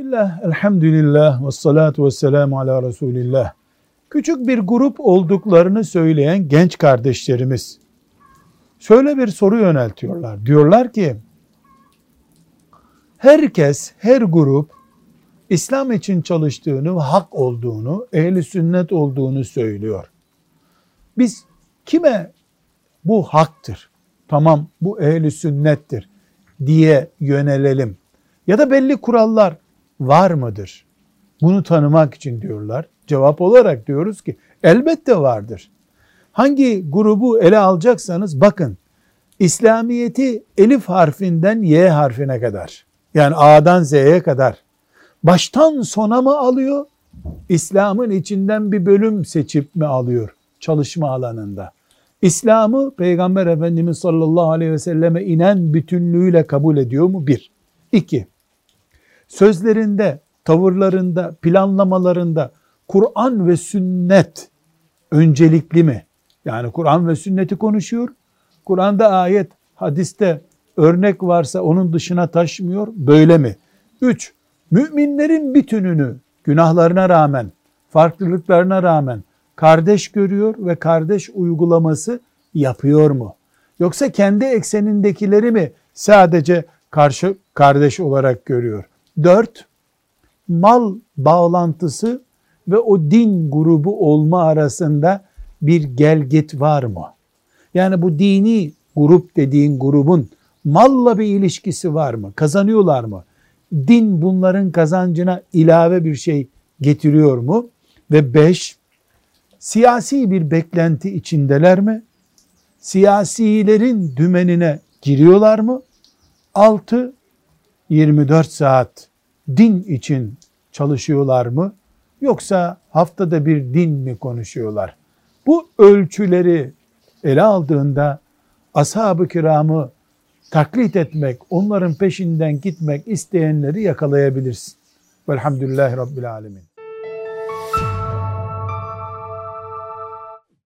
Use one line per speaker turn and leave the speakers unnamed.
Bismillah, elhamdülillah, ve salatu ve selamu ala Resulillah. Küçük bir grup olduklarını söyleyen genç kardeşlerimiz şöyle bir soru yöneltiyorlar. Diyorlar ki, herkes, her grup İslam için çalıştığını, hak olduğunu, ehli sünnet olduğunu söylüyor. Biz kime bu haktır, tamam bu ehli sünnettir diye yönelelim. Ya da belli kurallar var mıdır? Bunu tanımak için diyorlar. Cevap olarak diyoruz ki elbette vardır. Hangi grubu ele alacaksanız bakın İslamiyeti elif harfinden Y harfine kadar yani A'dan Z'ye kadar baştan sona mı alıyor? İslam'ın içinden bir bölüm seçip mi alıyor çalışma alanında? İslam'ı Peygamber Efendimiz sallallahu aleyhi ve selleme inen bütünlüğüyle kabul ediyor mu? Bir. İki. Sözlerinde, tavırlarında, planlamalarında Kur'an ve sünnet öncelikli mi? Yani Kur'an ve sünneti konuşuyor. Kur'an'da ayet, hadiste örnek varsa onun dışına taşmıyor. Böyle mi? Üç, müminlerin bütününü günahlarına rağmen, farklılıklarına rağmen kardeş görüyor ve kardeş uygulaması yapıyor mu? Yoksa kendi eksenindekileri mi sadece karşı kardeş olarak görüyor? Dört, mal bağlantısı ve o din grubu olma arasında bir gelgit var mı? Yani bu dini grup dediğin grubun malla bir ilişkisi var mı? Kazanıyorlar mı? Din bunların kazancına ilave bir şey getiriyor mu? Ve beş, siyasi bir beklenti içindeler mi? Siyasilerin dümenine giriyorlar mı? Altı, 24 saat din için çalışıyorlar mı? Yoksa haftada bir din mi konuşuyorlar? Bu ölçüleri ele aldığında ashab-ı kiramı taklit etmek, onların peşinden gitmek isteyenleri yakalayabilirsin. Velhamdülillahi Rabbil Alemin.